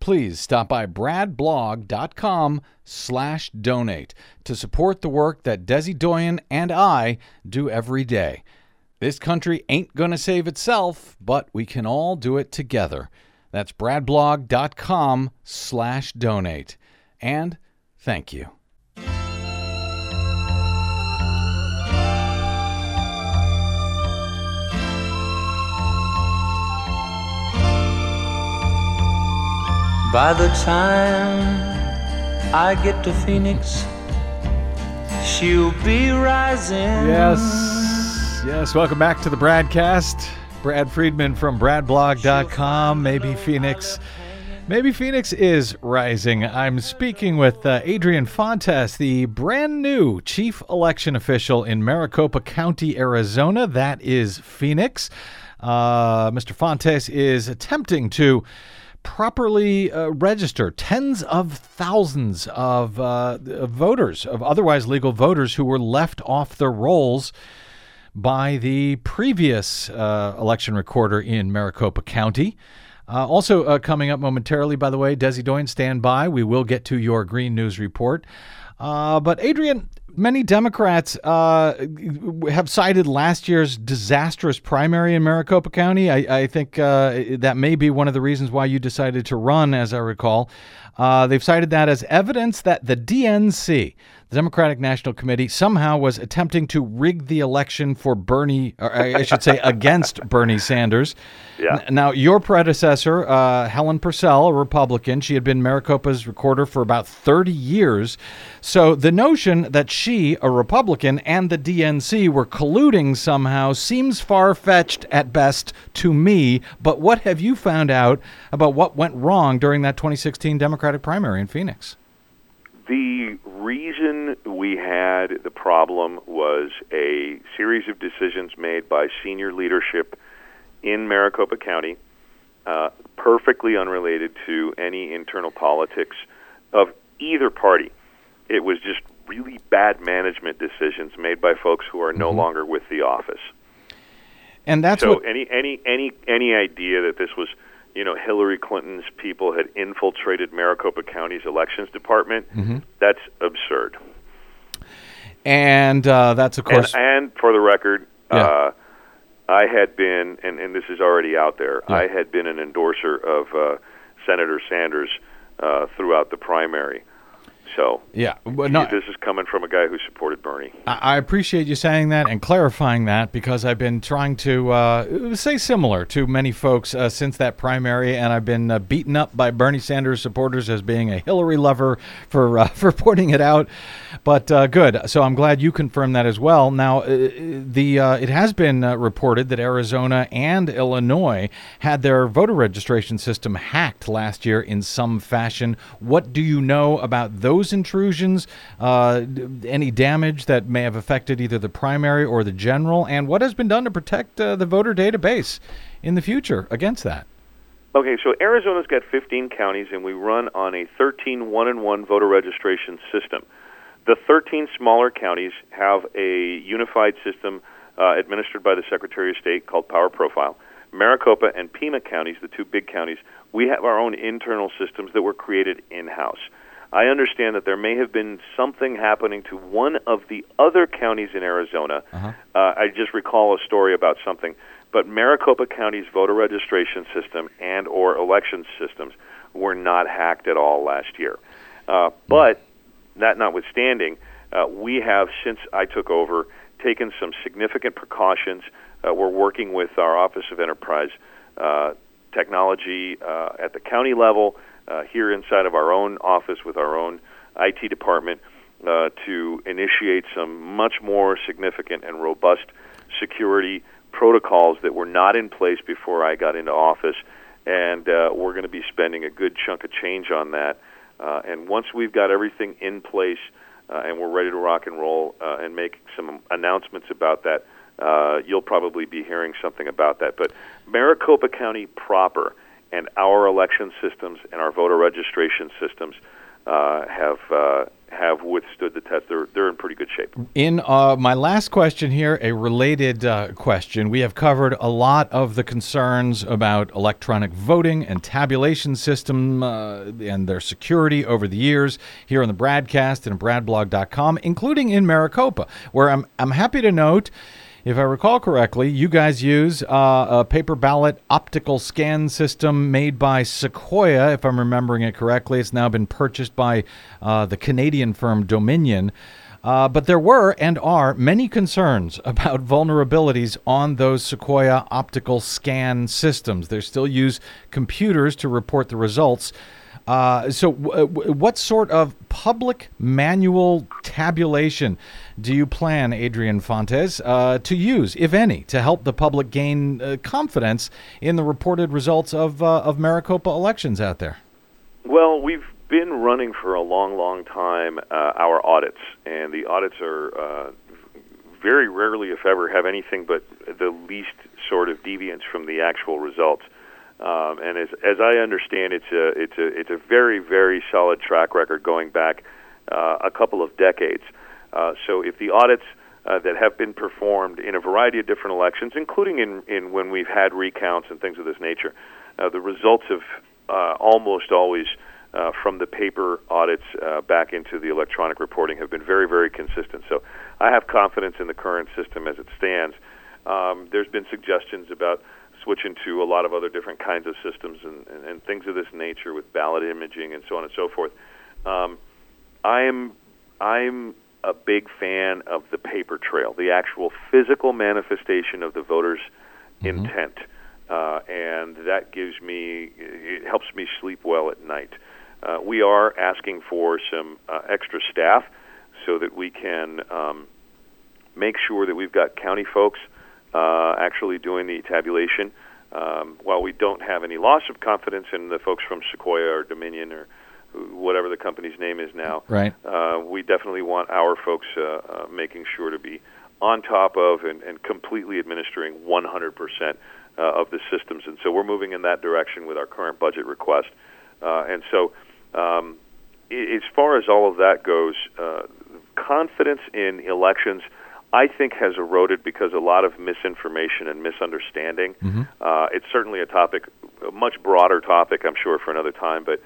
please stop by bradblog.com slash donate to support the work that Desi Doyen and I do every day. This country ain't going to save itself, but we can all do it together. That's bradblog.com slash donate. And thank you. By the time I get to Phoenix, she'll be rising. Yes. Yes. Welcome back to the BradCast. Brad Friedman from bradblog.com. Maybe Phoenix. Maybe Phoenix is rising. I'm speaking with uh, Adrian Fontes, the brand new chief election official in Maricopa County, Arizona. That is Phoenix. Uh, Mr. Fontes is attempting to properly uh, register tens of thousands of, uh, voters, of otherwise legal voters who were left off the rolls by the previous uh, election recorder in Maricopa County. Uh, also, uh, coming up momentarily, by the way, Desi Doyen, stand by. We will get to your Green News report. Uh, but, Adrian, many Democrats uh, have cited last year's disastrous primary in Maricopa County. I, I think uh, that may be one of the reasons why you decided to run, as I recall. Uh, they've cited that as evidence that the DNC, the Democratic National Committee somehow was attempting to rig the election for Bernie, or I should say against Bernie Sanders. Yeah. Now, your predecessor, uh, Helen Purcell, a Republican, she had been Maricopa's recorder for about 30 years. So the notion that she, a Republican, and the DNC were colluding somehow seems far fetched at best to me. But what have you found out about what went wrong during that 2016 Democratic primary in Phoenix? The reason we had the problem was a series of decisions made by senior leadership in Maricopa County, uh, perfectly unrelated to any internal politics of either party. It was just really bad management decisions made by folks who are no longer with the office. And that's so what any any any any idea that this was you know Hillary Clinton's people had infiltrated Maricopa County's elections department that's absurd. and uh, that's of And, course and for the record, Yeah. uh, I had been, and, and this is already out there, Yeah. I had been an endorser of uh, Senator Sanders uh, throughout the primary. So yeah. No, this is coming from a guy who supported Bernie. I I appreciate you saying that and clarifying that because I've been trying to uh, say similar to many folks uh, since that primary, and I've been uh, beaten up by Bernie Sanders supporters as being a Hillary lover for uh, for pointing it out. But uh, good, so I'm glad you confirmed that as well. Now, uh, the uh, it has been uh, reported that Arizona and Illinois had their voter registration system hacked last year in some fashion. What do you know about those intrusions? Uh, any damage that may have affected either the primary or the general? And what has been done to protect uh, the voter database in the future against that? Okay, so Arizona's got 15 counties, and we run on a 13 one and one voter registration system. The 13 smaller counties have a unified system uh, administered by the Secretary of State called Power Profile. Maricopa and Pima counties, the two big counties, we have our own internal systems that were created in house. I understand that there may have been something happening to one of the other counties in Arizona. uh I just recall a story about something, but Maricopa County's voter registration system and or election systems were not hacked at all last year. Uh, but that notwithstanding, uh, we have since I took over taken some significant precautions. Uh, we're working with our Office of Enterprise uh, Technology uh, at the county level, uh, here inside of our own office with our own IT department, uh, to initiate some much more significant and robust security protocols that were not in place before I got into office. And uh, we're going to be spending a good chunk of change on that. Uh, and once we've got everything in place uh, and we're ready to rock and roll uh, and make some announcements about that, uh, you'll probably be hearing something about that. But Maricopa County proper and our election systems and our voter registration systems uh, have uh, have withstood the test. They're they're in pretty good shape. In uh, my last question here, a related uh, question. We have covered a lot of the concerns about electronic voting and tabulation system uh, and their security over the years here on the BradCast and BradBlog.com, including in Maricopa, where I'm I'm happy to note. If I recall correctly, you guys use uh, a paper ballot optical scan system made by Sequoia, if I'm remembering it correctly. It's now been purchased by uh, the Canadian firm Dominion. Uh, but there were and are many concerns about vulnerabilities on those Sequoia optical scan systems. They still use computers to report the results. Uh, so, w- w- what sort of public manual tabulation do you plan, Adrian Fontes, uh, to use, if any, to help the public gain uh, confidence in the reported results of uh, of Maricopa elections out there? Well, we've been running for a long, long time uh, our audits, and the audits are uh, very rarely, if ever, have anything but the least sort of deviance from the actual results. Um, and as as I understand, it's a it's a it's a very very solid track record going back uh, a couple of decades. Uh, so if the audits uh, that have been performed in a variety of different elections, including in in when we've had recounts and things of this nature, uh, the results have uh, almost always. Uh, from the paper audits back into the electronic reporting have been very, very consistent. So I have confidence in the current system as it stands. Um, there's been suggestions about switching to a lot of other different kinds of systems and, and, and things of this nature with ballot imaging and so on and so forth. Um, I'm I'm a big fan of the paper trail, the actual physical manifestation of the voters' Mm-hmm. intent, uh, and that gives me it helps me sleep well at night. Uh, we are asking for some uh, extra staff so that we can um, make sure that we've got county folks uh, actually doing the tabulation. Um, while we don't have any loss of confidence in the folks from Sequoia or Dominion or whatever the company's name is now, Right. uh, we definitely want our folks uh, uh, making sure to be on top of and, and completely administering 100% uh, of the systems. And so we're moving in that direction with our current budget request. Uh, and so, um, i- as far as all of that goes, uh, confidence in elections, I think, has eroded because a lot of misinformation and misunderstanding. Uh, it's certainly a topic, a much broader topic, I'm sure, for another time. But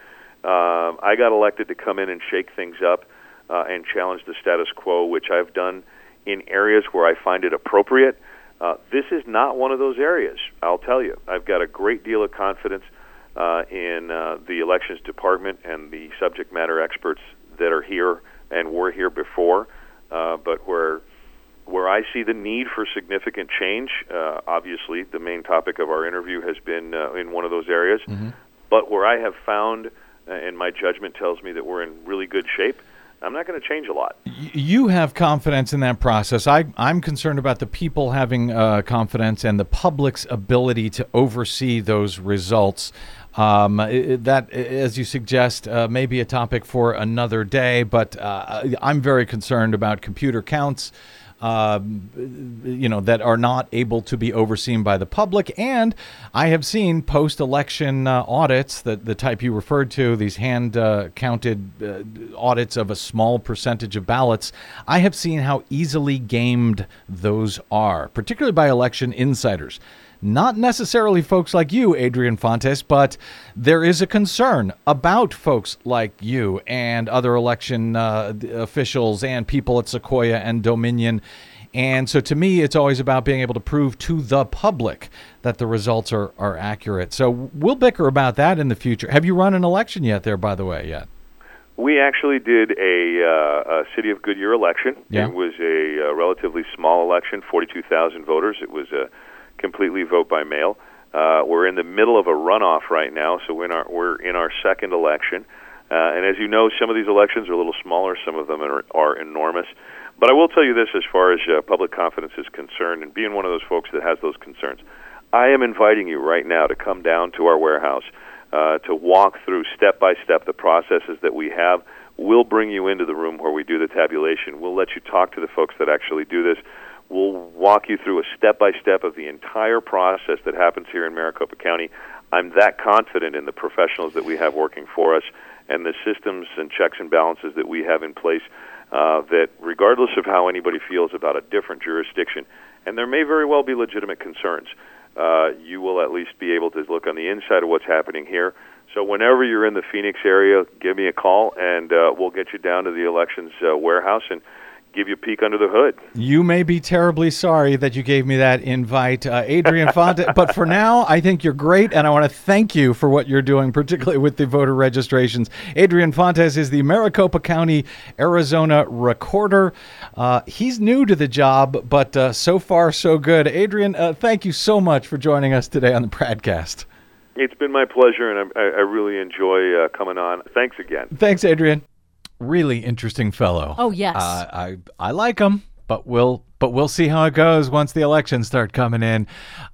um, I got elected to come in and shake things up uh, and challenge the status quo, which I've done in areas where I find it appropriate. Uh, this is not one of those areas, I'll tell you. I've got a great deal of confidence uh, in uh, the elections department and the subject matter experts that are here and were here before. Uh, but where where I see the need for significant change, uh, obviously the main topic of our interview has been uh, in one of those areas. But where I have found, uh, and my judgment tells me that we're in really good shape, I'm not going to change a lot. You have confidence in that process. I, I'm concerned about the people having uh, confidence and the public's ability to oversee those results. Um, that, as you suggest, uh, may be a topic for another day, but uh, I'm very concerned about computer counts. Um, you know that are not able to be overseen by the public, and I have seen post-election uh, audits that the type you referred to, these hand-counted uh, audits of a small percentage of ballots. I have seen how easily gamed those are, particularly by election insiders. Not necessarily folks like you, Adrian Fontes, but there is a concern about folks like you and other election uh, officials and people at Sequoia and Dominion And so to me, it's always about being able to prove to the public that the results are, are accurate. So we'll bicker about that in the future. Have you run an election yet there, by the way, yet? We actually did a, uh, a city of Goodyear election. Yeah. It was a, uh relatively small election, 42,000 voters. It was a completely vote by mail. Uh, we're in the middle of a runoff right now, so we're in our, we're in our second election. Uh, and as you know, some of these elections are a little smaller, some of them are, are enormous. But I will tell you this as far as uh, public confidence is concerned, and being one of those folks that has those concerns, I am inviting you right now to come down to our warehouse uh, to walk through step by step the processes that we have. We'll bring you into the room where we do the tabulation. We'll let you talk to the folks that actually do this. We'll walk you through a step by step of the entire process that happens here in Maricopa County. I'm that confident in the professionals that we have working for us and the systems and checks and balances that we have in place uh, that, regardless of how anybody feels about a different jurisdiction, and there may very well be legitimate concerns, uh, you will at least be able to look on the inside of what's happening here. So, whenever you're in the Phoenix area, give me a call, and uh, we'll get you down to the elections uh, warehouse and give you a peek under the hood. You may be terribly sorry that you gave me that invite, uh, Adrian Fonte. but for now, I think you're great, and I want to thank you for what you're doing, particularly with the voter registrations. Adrian Fontes is the Maricopa County, Arizona recorder. Uh, he's new to the job, but uh, so far, so good. Adrian, uh, thank you so much for joining us today on the BradCast. It's been my pleasure, and I, I really enjoy uh, coming on. Thanks again. Thanks, Adrian. Really interesting fellow. Oh, yes. Uh, I I like him, but we'll but we'll see how it goes once the elections start coming in.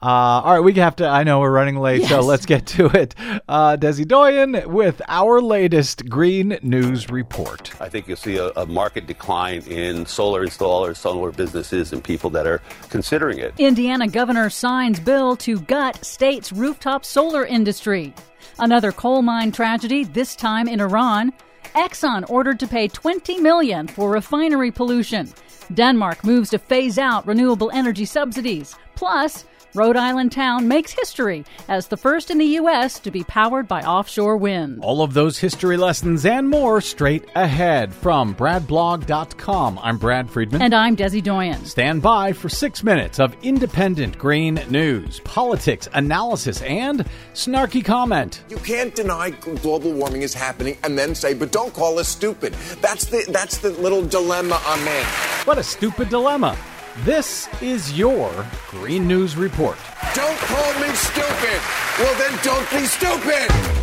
Uh, all right, we have to. I know we're running late, so let's get to it. Uh, Desi Doyen with our latest Green News Report. I think you'll see a, a market decline in solar installers, solar businesses, and people that are considering it. Indiana governor signs bill to gut state's rooftop solar industry. Another coal mine tragedy, this time in Iran. Exxon ordered to pay 20 million for refinery pollution. Denmark moves to phase out renewable energy subsidies. Plus, Rhode Island town makes history as the first in the U.S. to be powered by offshore wind. All of those history lessons and more straight ahead from BradBlog.com. I'm Brad Friedman. And I'm Desi Doyen. Stand by for six minutes of independent green news, politics, analysis, and snarky comment. You can't deny global warming is happening and then say, but don't call us stupid. That's the that's the little dilemma I'm in. What a stupid dilemma. This is your Green News Report. Don't call me stupid. Well then don't be stupid.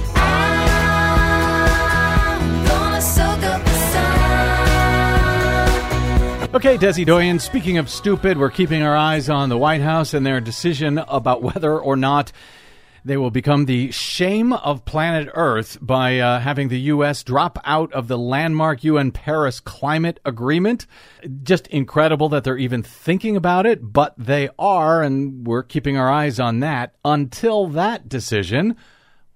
Okay, Desi Doyen, speaking of stupid, we're keeping our eyes on the White House and their decision about whether or not they will become the shame of planet Earth by uh, having the U.S. drop out of the landmark UN Paris Climate Agreement. Just incredible that they're even thinking about it, but they are, and we're keeping our eyes on that until that decision.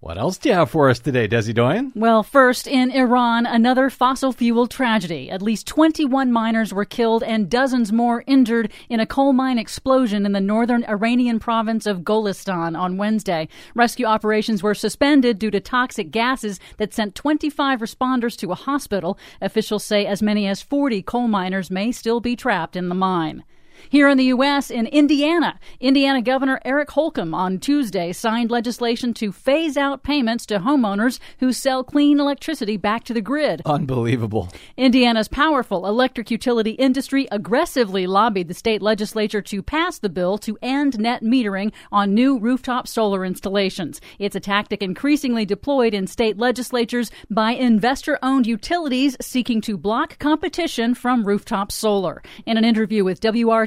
What else do you have for us today, Desi Doyen? Well, first, in Iran, another fossil fuel tragedy. At least 21 miners were killed and dozens more injured in a coal mine explosion in the northern Iranian province of Golestan on Wednesday. Rescue operations were suspended due to toxic gases that sent 25 responders to a hospital. Officials say as many as 40 coal miners may still be trapped in the mine. Here in the U.S., in Indiana, Indiana Governor Eric Holcomb on Tuesday signed legislation to phase out payments to homeowners who sell clean electricity back to the grid. Unbelievable. Indiana's powerful electric utility industry aggressively lobbied the state legislature to pass the bill to end net metering on new rooftop solar installations. It's a tactic increasingly deployed in state legislatures by investor owned utilities seeking to block competition from rooftop solar. In an interview with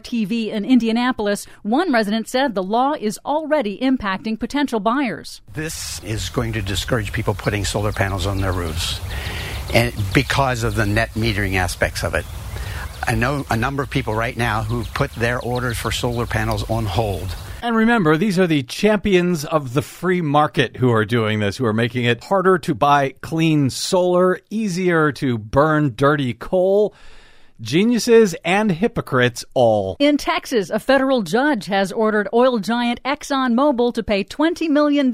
WRTV in Indianapolis, one resident said the law is already impacting potential buyers. This is going to discourage people putting solar panels on their roofs and because of the net metering aspects of it. I know a number of people right now who've put their orders for solar panels on hold. And remember, these are the champions of the free market who are doing this, who are making it harder to buy clean solar, easier to burn dirty coal. Geniuses and hypocrites all. In Texas, a federal judge has ordered oil giant ExxonMobil to pay $20 million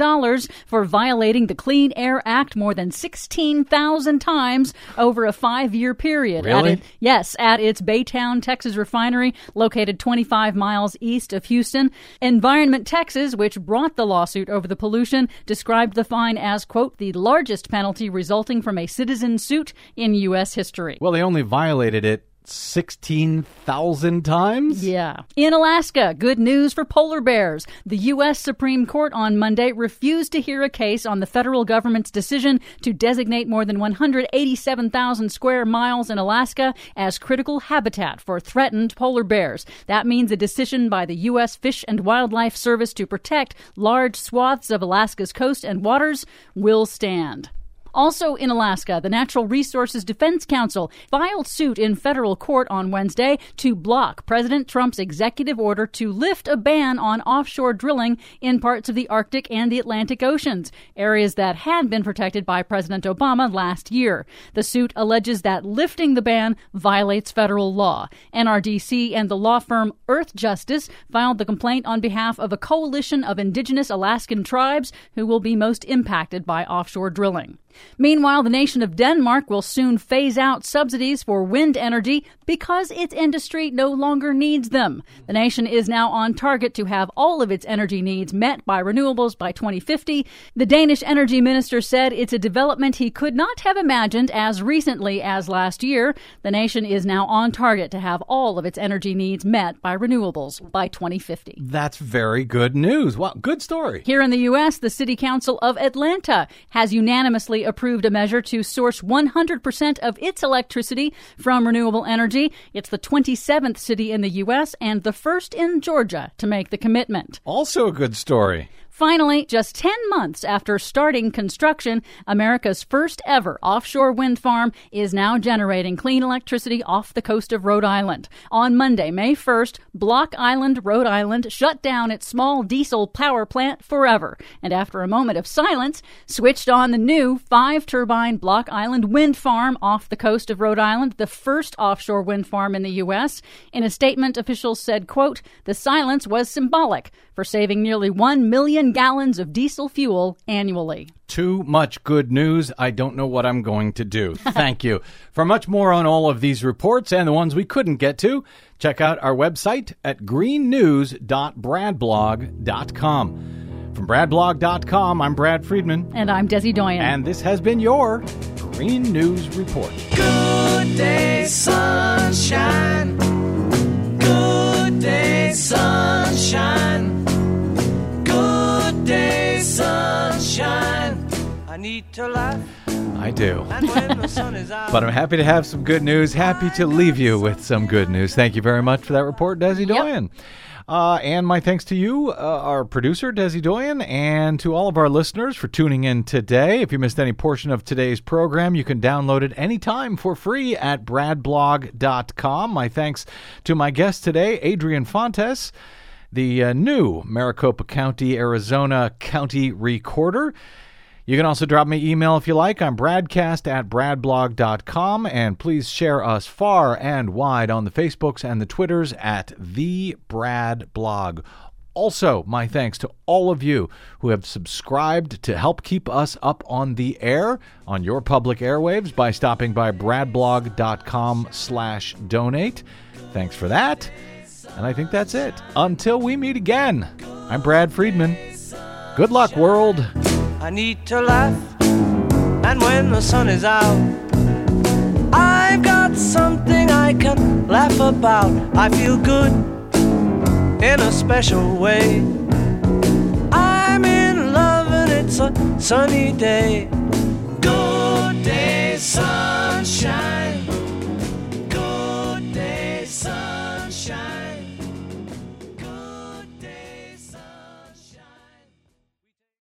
for violating the Clean Air Act more than 16,000 times over a five year period. At Really? it- yes, at its Baytown, Texas refinery, located 25 miles east of Houston. Environment Texas, which brought the lawsuit over the pollution, described the fine as, quote, the largest penalty resulting from a citizen suit in U.S. history. Well, they only violated it 16,000 times? Yeah. In Alaska, good news for polar bears. The U.S. Supreme Court on Monday refused to hear a case on the federal government's decision to designate more than 187,000 square miles in Alaska as critical habitat for threatened polar bears. That means a decision by the U.S. Fish and Wildlife Service to protect large swaths of Alaska's coast and waters will stand. Also in Alaska, the Natural Resources Defense Council filed suit in federal court on Wednesday to block President Trump's executive order to lift a ban on offshore drilling in parts of the Arctic and the Atlantic Oceans, areas that had been protected by President Obama last year. The suit alleges that lifting the ban violates federal law. NRDC and the law firm Earthjustice filed the complaint on behalf of a coalition of indigenous Alaskan tribes who will be most impacted by offshore drilling. Meanwhile, the nation of Denmark will soon phase out subsidies for wind energy because its industry no longer needs them. The nation is now on target to have all of its energy needs met by renewables by 2050. The Danish energy minister said it's a development he could not have imagined as recently as last year. The nation is now on target to have all of its energy needs met by renewables by 2050. That's very good news. Wow, good story. Here in the U.S., the City Council of Atlanta has unanimously approved a measure to source 100% of its electricity from renewable energy. It's the 27th city in the U.S. and the first in Georgia to make the commitment. Also a good story. Finally, just 10 months after starting construction, America's first ever offshore wind farm is now generating clean electricity off the coast of Rhode Island. On Monday, May 1st, Block Island, Rhode Island shut down its small diesel power plant forever, and after a moment of silence, switched on the new five turbine Block Island wind farm off the coast of Rhode Island, the first offshore wind farm in the U.S. In a statement, officials said, quote, the silence was symbolic for saving nearly 1 million gallons of diesel fuel annually. Too much good news. I don't know what I'm going to do. Thank you. For much more on all of these reports and the ones we couldn't get to, check out our website at greennews.bradblog.com. From bradblog.com, I'm Brad Friedman. And I'm Desi Doyen. And this has been your Green News Report. Good day, sunshine. Good day, sunshine. Good day, sunshine. I need to laugh. I do. And when the sun is out. But I'm happy to have some good news. Happy to leave you with some good news. Thank you very much for that report, Desi Doyen. Uh, and my thanks to you, uh, our producer, Desi Doyen, and to all of our listeners for tuning in today. If you missed any portion of today's program, you can download it anytime for free at bradblog.com. My thanks to my guest today, Adrian Fontes, the uh, new Maricopa County, Arizona County Recorder. You can also drop me email if you like. I'm bradcast at bradblog.com. And please share us far and wide on the Facebooks and the Twitters at the Brad Blog. Also, my thanks to all of you who have subscribed to help keep us up on the air on your public airwaves by stopping by bradblog.com slash donate. Thanks for that. And I think that's it. Until we meet again, I'm Brad Friedman. Good luck, world. I need to laugh. And when the sun is out, I've got something I can laugh about. I feel good in a special way. I'm in love and it's a sunny day. Good day, sun.